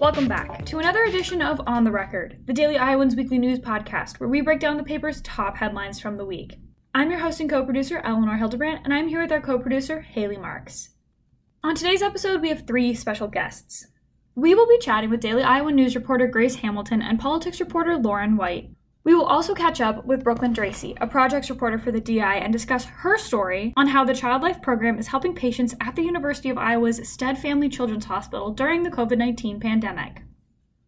Welcome back to another edition of On the Record, the Daily Iowans weekly news podcast, where we break down the paper's top headlines from the week. I'm your host and co producer, Eleanor Hildebrandt, and I'm here with our co producer, Hailey Marx. On today's episode, we have three special guests. We will be chatting with Daily Iowa News reporter Grace Hamilton and politics reporter Lauren White. We will also catch up with Brooklyn Draisey, a projects reporter for the DI, and discuss her story on how the Child Life program is helping patients at the University of Iowa's Stead Family Children's Hospital during the COVID 19 pandemic.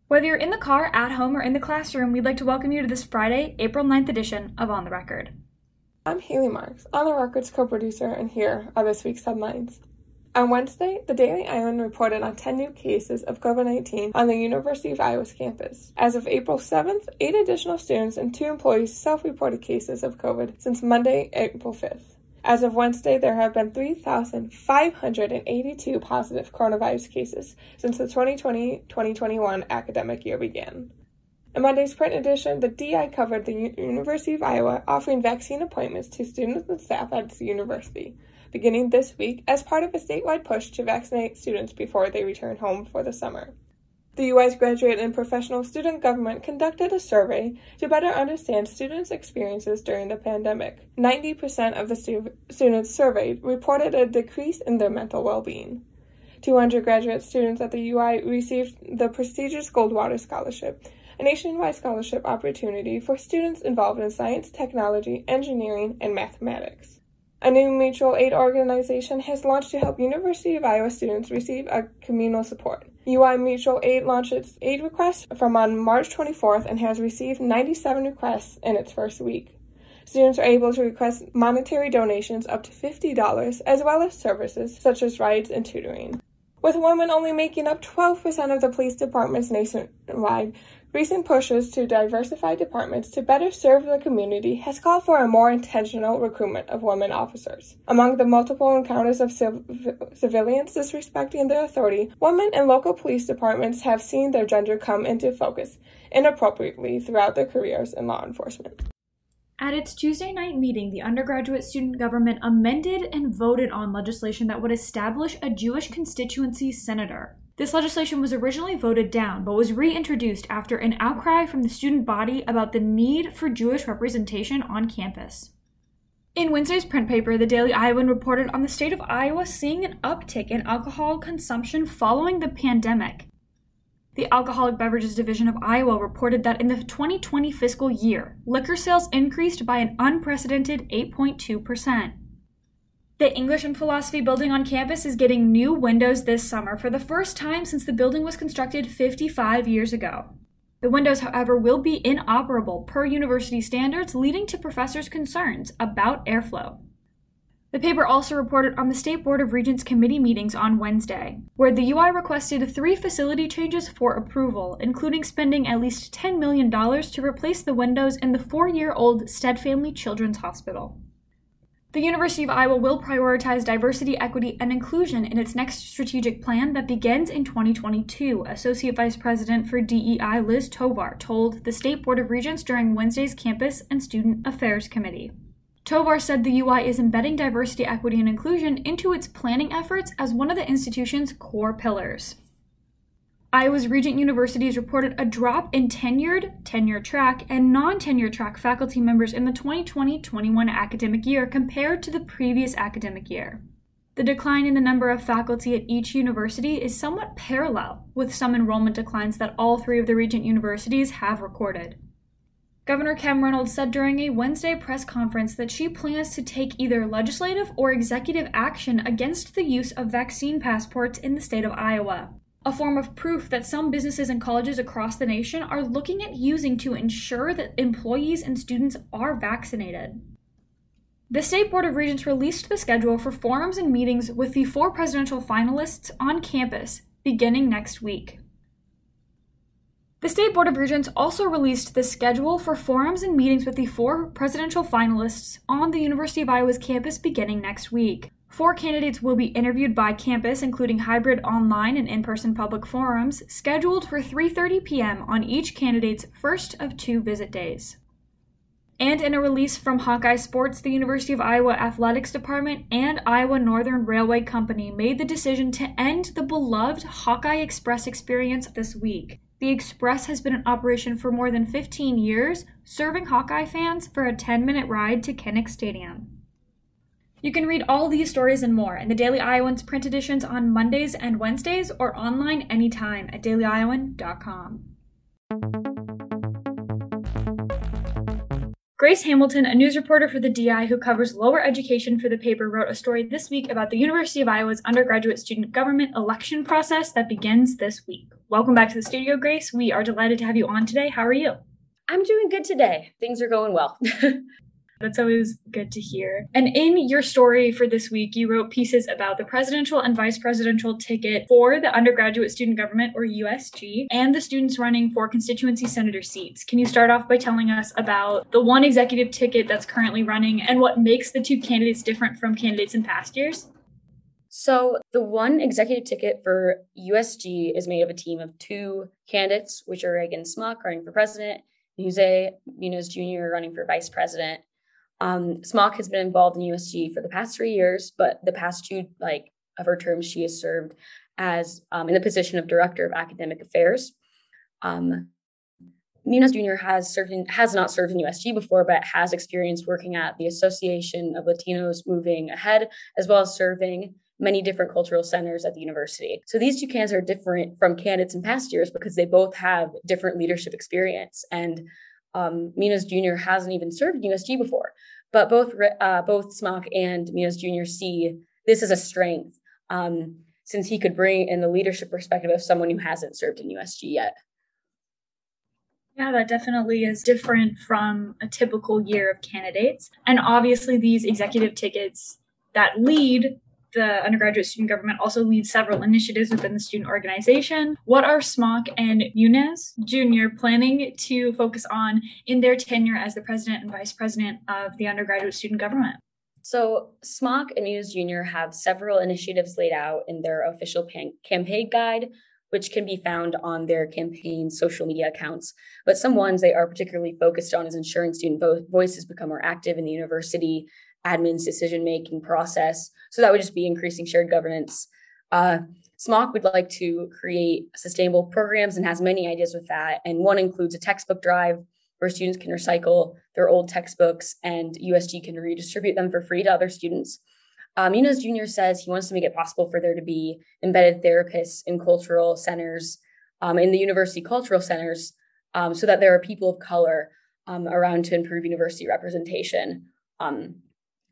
Whether you're in the car, at home, or in the classroom, we'd like to welcome you to this Friday, April 9th edition of On the Record. I'm Hailey Marx, On the Record's co producer, and here are this week's headlines. On Wednesday, the Daily Iowans reported on 10 new cases of COVID 19 on the University of Iowa's campus. As of April 7th, eight additional students and two employees self reported cases of COVID since Monday, April 5th. As of Wednesday, there have been 3,582 positive coronavirus cases since the 2020 2021 academic year began. In Monday's print edition, the DI covered the University of Iowa offering vaccine appointments to students and staff at the university beginning this week as part of a statewide push to vaccinate students before they return home for the summer. The UI's Graduate and Professional Student Government conducted a survey to better understand students' experiences during the pandemic. 90% of the stu- students surveyed reported a decrease in their mental well being. Two undergraduate students at the UI received the prestigious Goldwater Scholarship, a nationwide scholarship opportunity for students involved in science, technology, engineering, and mathematics. A new mutual aid organization has launched to help University of Iowa students receive a communal support. UI Mutual Aid launched its aid request from on March 24th and has received 97 requests in its first week. Students are able to request monetary donations up to $50 as well as services such as rides and tutoring. With women only making up 12% of the police departments nationwide, Recent pushes to diversify departments to better serve the community has called for a more intentional recruitment of women officers. Among the multiple encounters of civ- civilians disrespecting their authority, women in local police departments have seen their gender come into focus inappropriately throughout their careers in law enforcement. At its Tuesday night meeting, the undergraduate student government amended and voted on legislation that would establish a Jewish constituency senator. This legislation was originally voted down, but was reintroduced after an outcry from the student body about the need for Jewish representation on campus. In Wednesday's print paper, the Daily Iowan reported on the state of Iowa seeing an uptick in alcohol consumption following the pandemic. The Alcoholic Beverages Division of Iowa reported that in the 2020 fiscal year, liquor sales increased by an unprecedented 8.2%. The English and Philosophy building on campus is getting new windows this summer for the first time since the building was constructed 55 years ago. The windows, however, will be inoperable per university standards, leading to professors' concerns about airflow. The paper also reported on the State Board of Regents committee meetings on Wednesday, where the UI requested three facility changes for approval, including spending at least $10 million to replace the windows in the four year old Stead Family Children's Hospital. The University of Iowa will prioritize diversity, equity, and inclusion in its next strategic plan that begins in 2022, Associate Vice President for DEI Liz Tovar told the State Board of Regents during Wednesday's Campus and Student Affairs Committee. Tovar said the UI is embedding diversity, equity, and inclusion into its planning efforts as one of the institution's core pillars. Iowa's Regent Universities reported a drop in tenured, tenure track, and non tenure track faculty members in the 2020 21 academic year compared to the previous academic year. The decline in the number of faculty at each university is somewhat parallel with some enrollment declines that all three of the Regent universities have recorded. Governor Kim Reynolds said during a Wednesday press conference that she plans to take either legislative or executive action against the use of vaccine passports in the state of Iowa a form of proof that some businesses and colleges across the nation are looking at using to ensure that employees and students are vaccinated. The State Board of Regents released the schedule for forums and meetings with the four presidential finalists on campus beginning next week. The State Board of Regents also released the schedule for forums and meetings with the four presidential finalists on the University of Iowa's campus beginning next week. Four candidates will be interviewed by campus, including hybrid online and in-person public forums, scheduled for 3:30 p.m. on each candidate's first of two visit days. And in a release from Hawkeye Sports, the University of Iowa Athletics Department and Iowa Northern Railway Company made the decision to end the beloved Hawkeye Express experience this week. The Express has been in operation for more than 15 years, serving Hawkeye fans for a 10 minute ride to Kinnick Stadium. You can read all these stories and more in the Daily Iowans print editions on Mondays and Wednesdays or online anytime at dailyiowan.com. Grace Hamilton, a news reporter for the DI who covers lower education for the paper, wrote a story this week about the University of Iowa's undergraduate student government election process that begins this week. Welcome back to the studio, Grace. We are delighted to have you on today. How are you? I'm doing good today. Things are going well. That's always good to hear. And in your story for this week, you wrote pieces about the presidential and vice presidential ticket for the undergraduate student government, or USG, and the students running for constituency senator seats. Can you start off by telling us about the one executive ticket that's currently running and what makes the two candidates different from candidates in past years? So, the one executive ticket for USG is made of a team of two candidates, which are Reagan Smock running for president, Jose Munoz Jr. running for vice president. Um, Smock has been involved in USG for the past three years, but the past two like of her terms, she has served as um, in the position of director of academic affairs. Um, Munoz Jr. has served in, has not served in USG before, but has experience working at the Association of Latinos Moving Ahead, as well as serving many different cultural centers at the university. So these two candidates are different from candidates in past years because they both have different leadership experience. And um, Munoz Jr. hasn't even served in USG before, but both uh, both Smock and Munoz Jr. see this as a strength um, since he could bring in the leadership perspective of someone who hasn't served in USG yet. Yeah, that definitely is different from a typical year of candidates. And obviously, these executive tickets that lead the undergraduate student government also leads several initiatives within the student organization. What are Smock and Munoz Jr. planning to focus on in their tenure as the president and vice president of the undergraduate student government? So, Smock and Munoz Jr. have several initiatives laid out in their official pan- campaign guide, which can be found on their campaign social media accounts. But some ones they are particularly focused on is ensuring student vo- voices become more active in the university, admin's decision making process. So that would just be increasing shared governance. Uh, Smock would like to create sustainable programs and has many ideas with that. And one includes a textbook drive where students can recycle their old textbooks and USG can redistribute them for free to other students. Um, Munoz Jr. says he wants to make it possible for there to be embedded therapists in cultural centers, um, in the university cultural centers, um, so that there are people of color um, around to improve university representation. Um,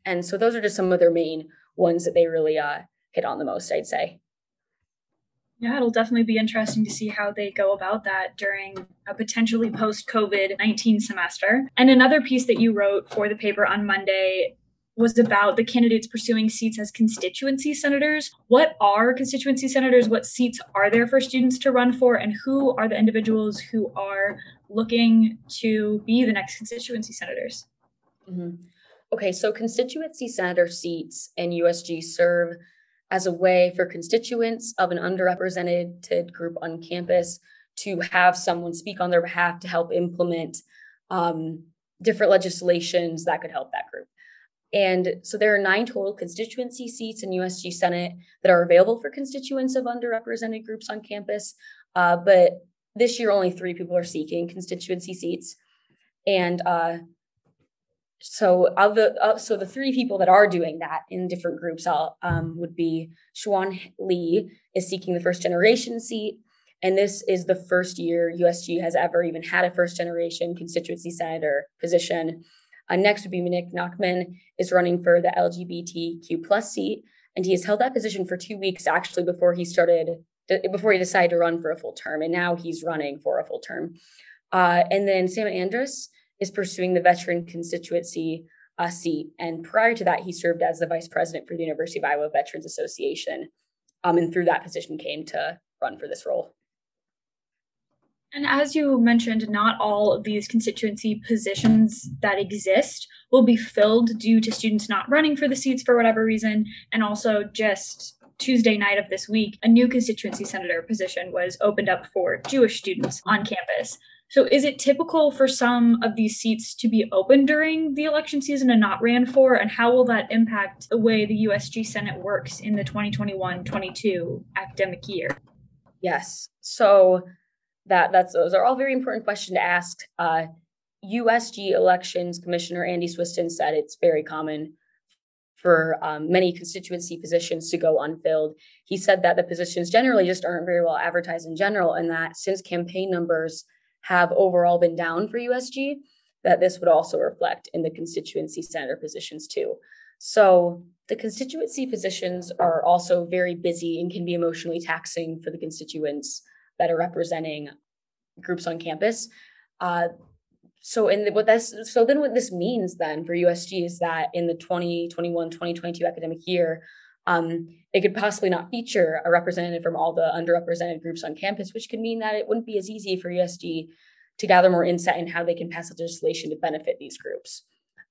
and so those are just some of their main ones that they really uh, hit on the most, I'd say. Yeah, it'll definitely be interesting to see how they go about that during a potentially post COVID 19 semester. And another piece that you wrote for the paper on Monday was about the candidates pursuing seats as constituency senators. What are constituency senators? What seats are there for students to run for? And who are the individuals who are looking to be the next constituency senators? Mm-hmm. Okay, so constituency senator seats in USG serve as a way for constituents of an underrepresented group on campus to have someone speak on their behalf to help implement um, different legislations that could help that group. And so there are nine total constituency seats in USG Senate that are available for constituents of underrepresented groups on campus. Uh, but this year, only three people are seeking constituency seats. And uh, so of the uh, so the three people that are doing that in different groups um, would be Shuan Lee is seeking the first generation seat, and this is the first year USG has ever even had a first generation constituency senator position. Uh, next would be Nick Nachman is running for the LGBTQ plus seat, and he has held that position for two weeks actually before he started before he decided to run for a full term, and now he's running for a full term. Uh, and then Sam Andrus is pursuing the veteran constituency uh, seat. And prior to that, he served as the vice president for the University of Iowa Veterans Association. Um, and through that position came to run for this role. And as you mentioned, not all of these constituency positions that exist will be filled due to students not running for the seats for whatever reason. And also, just Tuesday night of this week, a new constituency senator position was opened up for Jewish students on campus. So, is it typical for some of these seats to be open during the election season and not ran for? And how will that impact the way the USG Senate works in the 2021 22 academic year? Yes. So, that that's those are all very important questions to ask. Uh, USG elections commissioner Andy Swiston said it's very common for um, many constituency positions to go unfilled. He said that the positions generally just aren't very well advertised in general, and that since campaign numbers have overall been down for USG, that this would also reflect in the constituency senator positions too. So the constituency positions are also very busy and can be emotionally taxing for the constituents that are representing groups on campus. Uh, so in the, what this so then what this means then for USG is that in the 2021 2022 academic year um, it could possibly not feature a representative from all the underrepresented groups on campus, which could mean that it wouldn't be as easy for USG to gather more insight in how they can pass legislation to benefit these groups.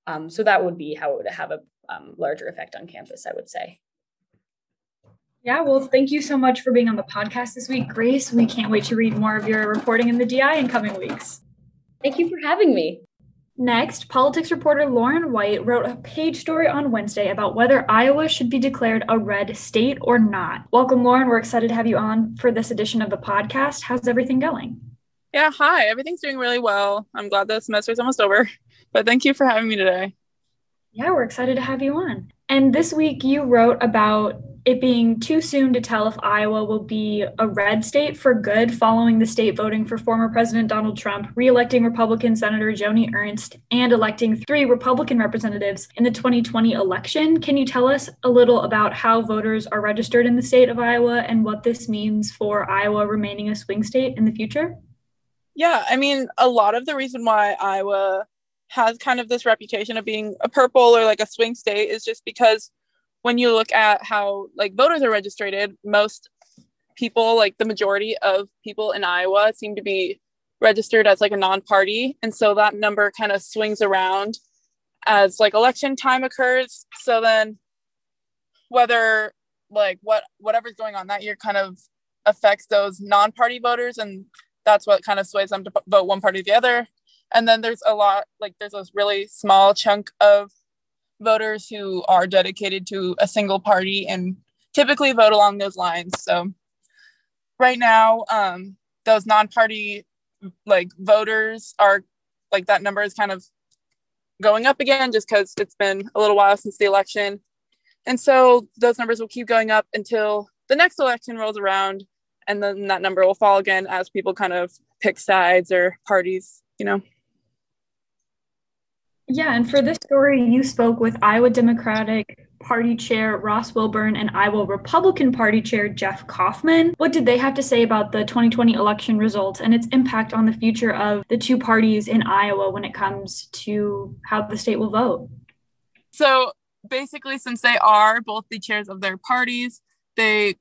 Um, so that would be how it would have a um, larger effect on campus, I would say. Yeah, well, thank you so much for being on the podcast this week, Grace. We can't wait to read more of your reporting in the DI in coming weeks. Thank you for having me. Next, politics reporter Lauren White wrote a page story on Wednesday about whether Iowa should be declared a red state or not. Welcome, Lauren. We're excited to have you on for this edition of the podcast. How's everything going? Yeah, hi. Everything's doing really well. I'm glad the semester's almost over, but thank you for having me today. Yeah, we're excited to have you on. And this week you wrote about it being too soon to tell if Iowa will be a red state for good following the state voting for former President Donald Trump, reelecting Republican Senator Joni Ernst, and electing three Republican representatives in the 2020 election. Can you tell us a little about how voters are registered in the state of Iowa and what this means for Iowa remaining a swing state in the future? Yeah, I mean, a lot of the reason why Iowa has kind of this reputation of being a purple or like a swing state is just because when you look at how like voters are registered, most people, like the majority of people in Iowa, seem to be registered as like a non-party, and so that number kind of swings around as like election time occurs. So then, whether like what whatever's going on that year kind of affects those non-party voters, and that's what kind of sways them to vote one party or the other. And then there's a lot like there's a really small chunk of voters who are dedicated to a single party and typically vote along those lines. So right now, um, those non-party like voters are like that number is kind of going up again just because it's been a little while since the election. And so those numbers will keep going up until the next election rolls around and then that number will fall again as people kind of pick sides or parties, you know. Yeah, and for this story, you spoke with Iowa Democratic Party Chair Ross Wilburn and Iowa Republican Party Chair Jeff Kaufman. What did they have to say about the 2020 election results and its impact on the future of the two parties in Iowa when it comes to how the state will vote? So basically, since they are both the chairs of their parties, they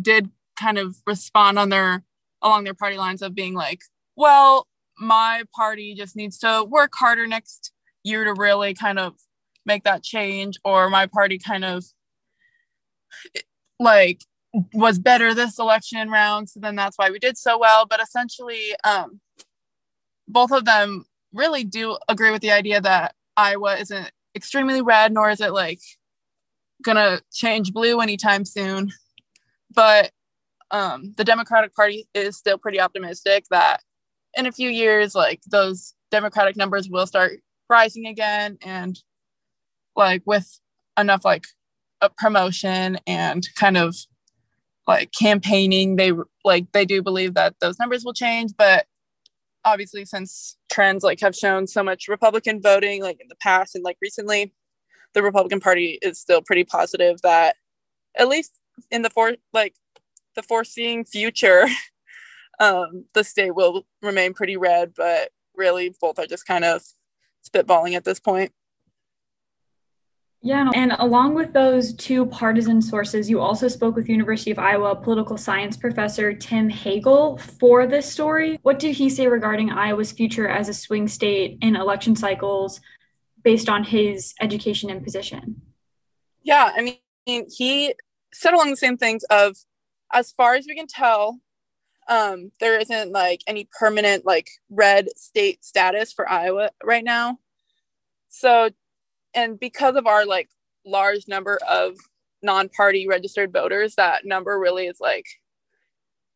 did kind of respond on their along their party lines of being like, well, my party just needs to work harder next year to really kind of make that change or my party kind of like was better this election round so then that's why we did so well. But essentially um, both of them really do agree with the idea that iowa isn't extremely red nor is it like gonna change blue anytime soon. But um, the democratic party is still pretty optimistic that in a few years like those democratic numbers will start rising again and like with enough like a promotion and kind of like campaigning they like they do believe that those numbers will change but obviously since trends like have shown so much republican voting like in the past and like recently the republican party is still pretty positive that at least in the for like the foreseeing future um the state will remain pretty red but really both are just kind of spitballing at this point. Yeah, and along with those two partisan sources, you also spoke with University of Iowa political science professor Tim Hagle for this story. What did he say regarding Iowa's future as a swing state in election cycles based on his education and position? Yeah, I mean, he said along the same things of as far as we can tell, um, there isn't like any permanent like red state status for Iowa right now. So and because of our like large number of non-party registered voters that number really is like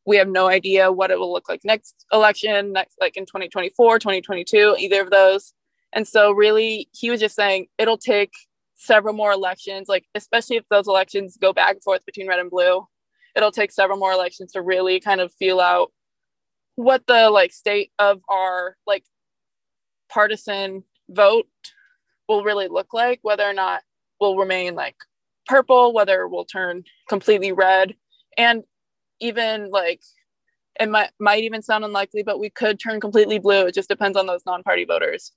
we have no idea what it will look like next election next like in 2024 2022 either of those and so really he was just saying it'll take several more elections like especially if those elections go back and forth between red and blue it'll take several more elections to really kind of feel out what the like state of our like partisan vote will really look like, whether or not we'll remain like purple, whether we'll turn completely red, and even like it might might even sound unlikely, but we could turn completely blue. It just depends on those non-party voters.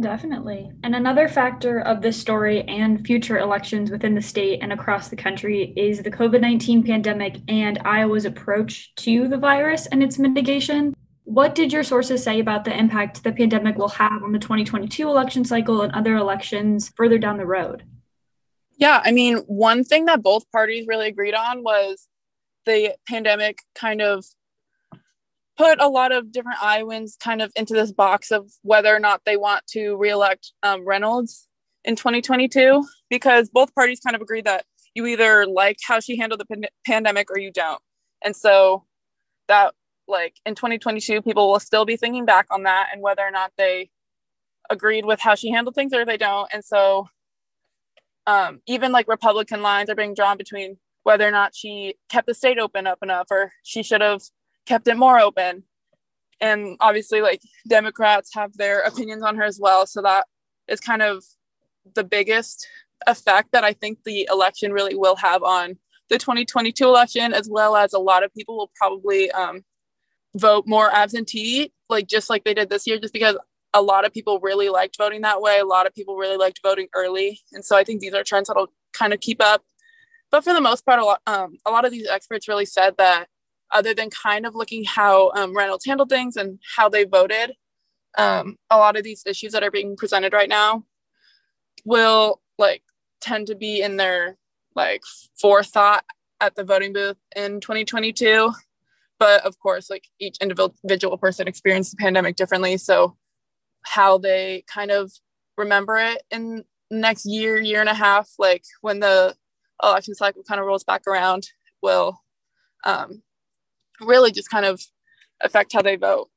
Definitely. And another factor of this story and future elections within the state and across the country is the COVID 19 pandemic and Iowa's approach to the virus and its mitigation. What did your sources say about the impact the pandemic will have on the 2022 election cycle and other elections further down the road? Yeah, I mean, one thing that both parties really agreed on was the pandemic kind of put a lot of different Iowans kind of into this box of whether or not they want to reelect um, Reynolds in 2022, because both parties kind of agreed that you either like how she handled the pan- pandemic or you don't. And so that like in 2022 people will still be thinking back on that and whether or not they agreed with how she handled things or they don't and so um, even like republican lines are being drawn between whether or not she kept the state open up enough or she should have kept it more open and obviously like democrats have their opinions on her as well so that is kind of the biggest effect that i think the election really will have on the 2022 election as well as a lot of people will probably um, vote more absentee, like just like they did this year, just because a lot of people really liked voting that way. A lot of people really liked voting early. And so I think these are trends that'll kind of keep up. But for the most part, a lot, um, a lot of these experts really said that other than kind of looking how um, Reynolds handled things and how they voted, um, a lot of these issues that are being presented right now will like tend to be in their like forethought at the voting booth in 2022 but of course like each individual person experienced the pandemic differently. So how they kind of remember it in next year year and a half like when the election cycle kind of rolls back around will um, really just kind of affect how they vote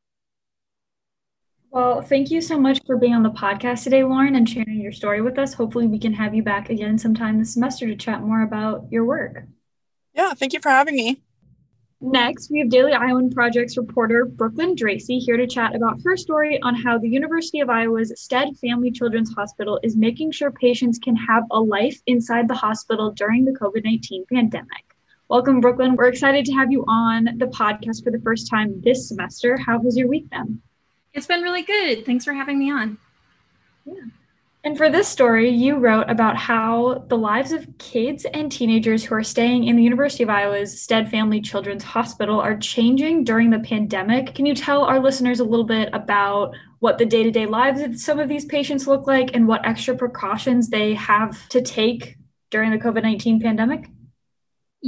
well, thank you so much for being on the podcast today, Lauren, and sharing your story with us. Hopefully, we can have you back again sometime this semester to chat more about your work. Yeah, thank you for having me. Next, we have Daily Iowan Project's reporter Brooklyn Draisey here to chat about her story on how the University of Iowa's Stead Family Children's Hospital is making sure patients can have a life inside the hospital during the COVID 19 pandemic. Welcome, Brooklyn. We're excited to have you on the podcast for the first time this semester. How was your week then? It's been really good. Thanks for having me on. Yeah. And for this story, you wrote about how the lives of kids and teenagers who are staying in the University of Iowa's Stead Family Children's Hospital are changing during the pandemic. Can you tell our listeners a little bit about what the day to day lives of some of these patients look like and what extra precautions they have to take during the COVID 19 pandemic?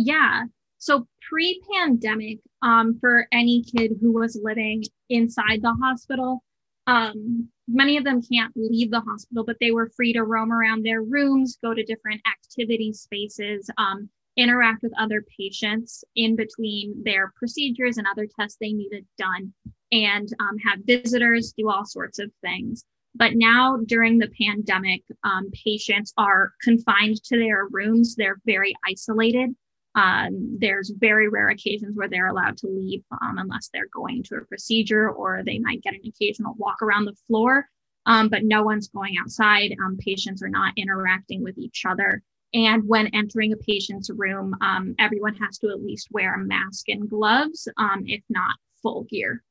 Yeah. So, pre pandemic, um, for any kid who was living inside the hospital, um, many of them can't leave the hospital, but they were free to roam around their rooms, go to different activity spaces, um, interact with other patients in between their procedures and other tests they needed done, and um, have visitors do all sorts of things. But now, during the pandemic, um, patients are confined to their rooms. They're very isolated. Um, there's very rare occasions where they're allowed to leave um, unless they're going to a procedure or they might get an occasional walk around the floor. Um, but no one's going outside. Um, patients are not interacting with each other. And when entering a patient's room, um, everyone has to at least wear a mask and gloves, um, if not full gear.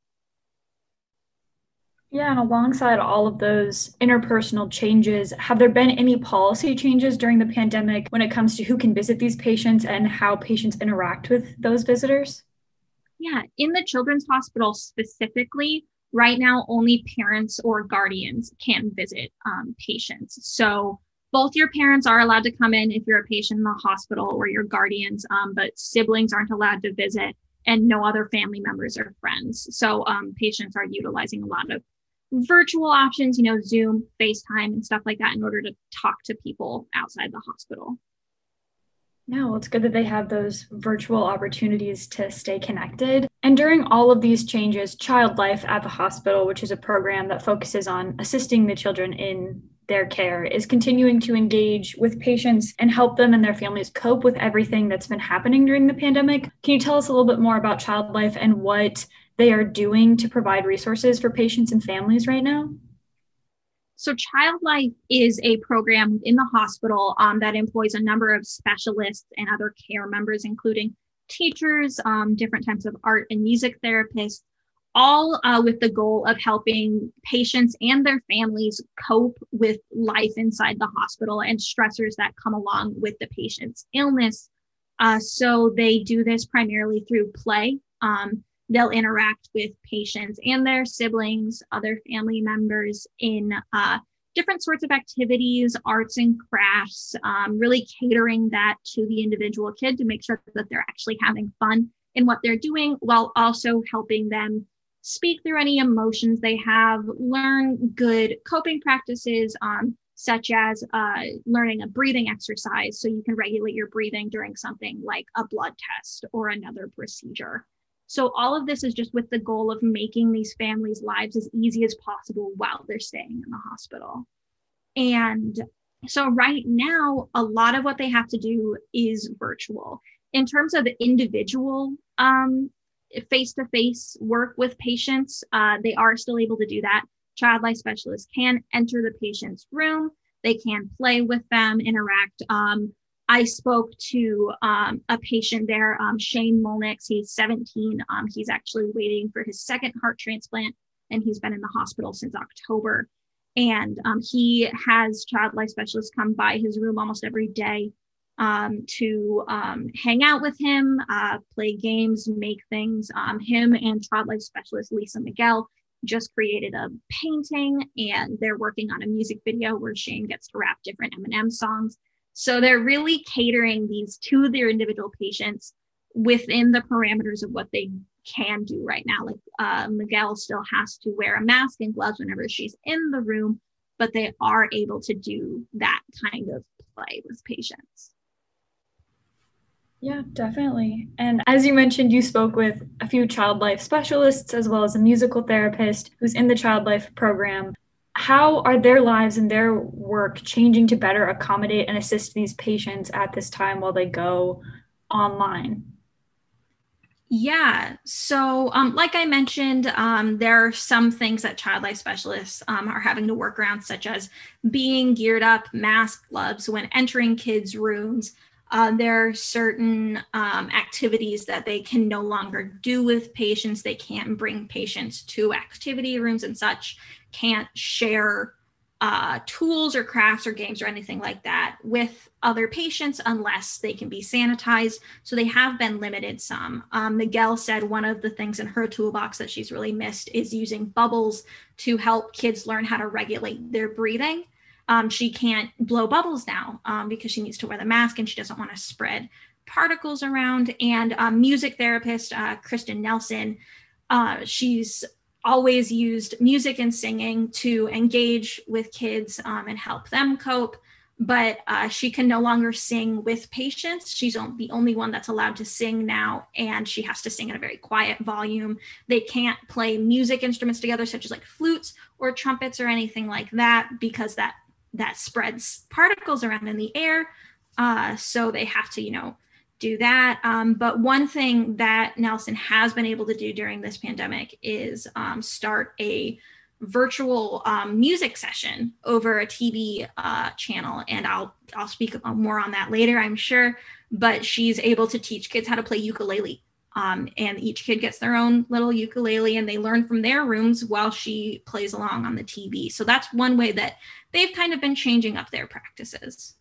Yeah, and alongside all of those interpersonal changes, have there been any policy changes during the pandemic when it comes to who can visit these patients and how patients interact with those visitors? Yeah, in the children's hospital specifically, right now only parents or guardians can visit um, patients. So both your parents are allowed to come in if you're a patient in the hospital or your guardians, um, but siblings aren't allowed to visit and no other family members or friends. So um, patients are utilizing a lot of virtual options, you know, Zoom, FaceTime, and stuff like that in order to talk to people outside the hospital. No, it's good that they have those virtual opportunities to stay connected. And during all of these changes, Child Life at the hospital, which is a program that focuses on assisting the children in their care, is continuing to engage with patients and help them and their families cope with everything that's been happening during the pandemic. Can you tell us a little bit more about Child Life and what they are doing to provide resources for patients and families right now? So, Child Life is a program in the hospital um, that employs a number of specialists and other care members, including teachers, um, different types of art and music therapists, all uh, with the goal of helping patients and their families cope with life inside the hospital and stressors that come along with the patient's illness. Uh, so, they do this primarily through play. Um, they'll interact with patients and their siblings, other family members in uh, different sorts of activities, arts and crafts, um, really catering that to the individual kid to make sure that they're actually having fun in what they're doing while also helping them speak through any emotions they have, learn good coping practices, um, such as uh, learning a breathing exercise so you can regulate your breathing during something like a blood test or another procedure. So all of this is just with the goal of making these families' lives as easy as possible while they're staying in the hospital. And so right now, a lot of what they have to do is virtual. In terms of individual um, face-to-face work with patients, uh, they are still able to do that. Child life specialists can enter the patient's room. They can play with them, interact. Um, I spoke to um, a patient there, um, Shane Molnix. He's 17. Um, he's actually waiting for his second heart transplant, and he's been in the hospital since October. And um, he has child life specialists come by his room almost every day um, to um, hang out with him, uh, play games, make things. him and child life specialist Lisa Miguel just created a painting, and they're working on a music video where Shane gets to rap different Eminem songs so they're really catering these to their individual patients within the parameters of what they can do right now. Like uh, Miguel still has to wear a mask and gloves whenever she's in the room, but they are able to do that kind of play with patients. Yeah, definitely. And as you mentioned, you spoke with a few child life specialists as well as a musical therapist who's in the child life program how are their lives and their work changing to better accommodate and assist these patients at this time while they go online? Yeah. So, um, like I mentioned, um, there are some things that child life specialists um, are having to work around, such as being geared up, mask, gloves when entering kids' rooms. Uh, there are certain um, activities that they can no longer do with patients. They can't bring patients to activity rooms and such can't share uh, tools or crafts or games or anything like that with other patients unless they can be sanitized. So they have been limited some. Um, Miguel said one of the things in her toolbox that she's really missed is using bubbles to help kids learn how to regulate their breathing. Um, she can't blow bubbles now um, because she needs to wear the mask and she doesn't want to spread particles around. And um, music therapist uh, Kristen Nelson, uh, she's always used music and singing to engage with kids um, and help them cope. But uh, she can no longer sing with patients. She's the only one that's allowed to sing now, and she has to sing at a very quiet volume. They can't play music instruments together, such as like flutes or trumpets or anything like that, because that that spreads particles around in the air. Uh, so they have to, you know, do that. Um, but one thing that Nelson has been able to do during this pandemic is um, start a virtual um, music session over a TV uh, channel, and I'll I'll speak more on that later, I'm sure. But she's able to teach kids how to play ukulele Um, and each kid gets their own little ukulele and they learn from their rooms while she plays along on the TV. So that's one way that they've kind of been changing up their practices.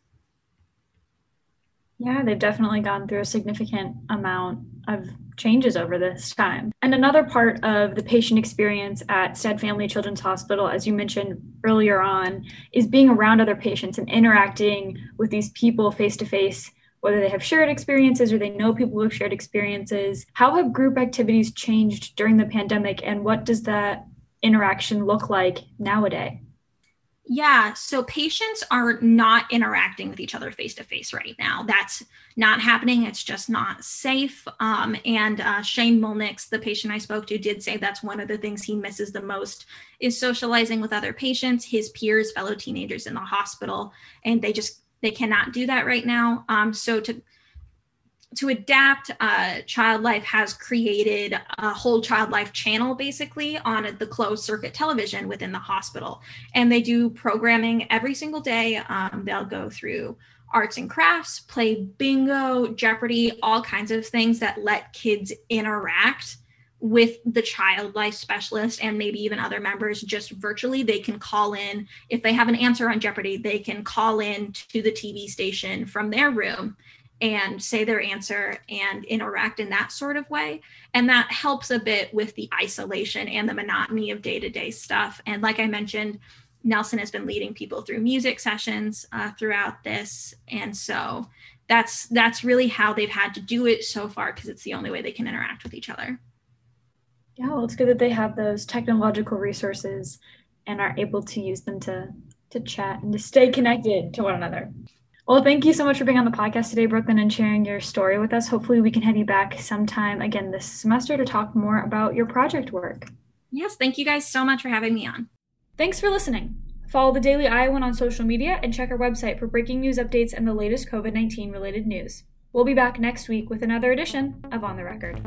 Yeah, they've definitely gone through a significant amount of changes over this time. And another part of the patient experience at Stead Family Children's Hospital, as you mentioned earlier on, is being around other patients and interacting with these people face to face, whether they have shared experiences or they know people who have shared experiences. How have group activities changed during the pandemic, and what does that interaction look like nowadays? Yeah, so patients are not interacting with each other face to face right now. That's not happening. It's just not safe. Um, and uh, Shane Mulnix, the patient I spoke to, did say that's one of the things he misses the most is socializing with other patients, his peers, fellow teenagers in the hospital, and they just they cannot do that right now. Um, so to to adapt, uh, Child Life has created a whole Child Life channel basically on the closed circuit television within the hospital. And they do programming every single day. Um, they'll go through arts and crafts, play bingo, Jeopardy, all kinds of things that let kids interact with the child life specialist and maybe even other members just virtually they can call in if they have an answer on jeopardy they can call in to the tv station from their room and say their answer and interact in that sort of way. And that helps a bit with the isolation and the monotony of day to day stuff. And like I mentioned, Nelson has been leading people through music sessions uh, throughout this. And so that's that's really how they've had to do it so far because it's the only way they can interact with each other. Yeah, well, it's good that they have those technological resources and are able to use them to to chat and to stay connected to one another. Well, thank you so much for being on the podcast today, Brooklyn, and sharing your story with us. Hopefully, we can have you back sometime again this semester to talk more about your project work. Yes, thank you guys so much for having me on. Thanks for listening. Follow the Daily Iowan on social media and check our website for breaking news updates and the latest COVID 19 related news. We'll be back next week with another edition of On the Record.